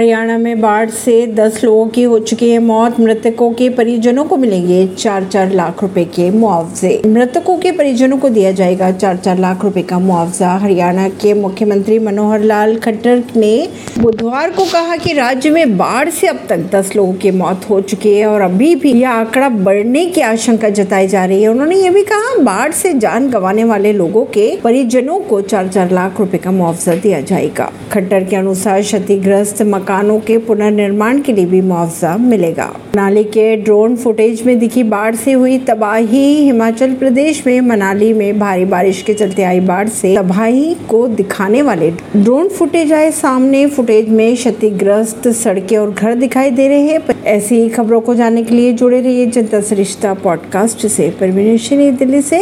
हरियाणा में बाढ़ से 10 लोगों की हो चुकी है मौत। मृतकों के परिजनों को मिलेंगे चार चार लाख रुपए के मुआवजे। मृतकों के परिजनों को दिया जाएगा चार चार लाख रुपए का मुआवजा। हरियाणा के मुख्यमंत्री मनोहर लाल खट्टर ने बुधवार को कहा कि राज्य में बाढ़ से अब तक 10 लोगों की मौत हो चुकी है और अभी भी यह आंकड़ा बढ़ने की आशंका जताई जा रही है। उन्होंने ये भी कहा, बाढ़ से जान गंवाने वाले लोगों के परिजनों को चार चार लाख रुपए का मुआवजा दिया जाएगा। खट्टर के अनुसार क्षतिग्रस्त मकानों के पुनर्निर्माण के लिए भी मुआवजा मिलेगा। मनाली के ड्रोन फुटेज में दिखी बाढ़ से हुई तबाही। हिमाचल प्रदेश में मनाली में भारी बारिश के चलते आई बाढ़ से तबाही को दिखाने वाले ड्रोन फुटेज आए सामने। फुटेज में क्षतिग्रस्त सड़कें और घर दिखाई दे रहे हैं। ऐसी खबरों को जानने के लिए जुड़े रहिए जनता सरिश्ता पॉडकास्ट से। परवीन दिल्ली से।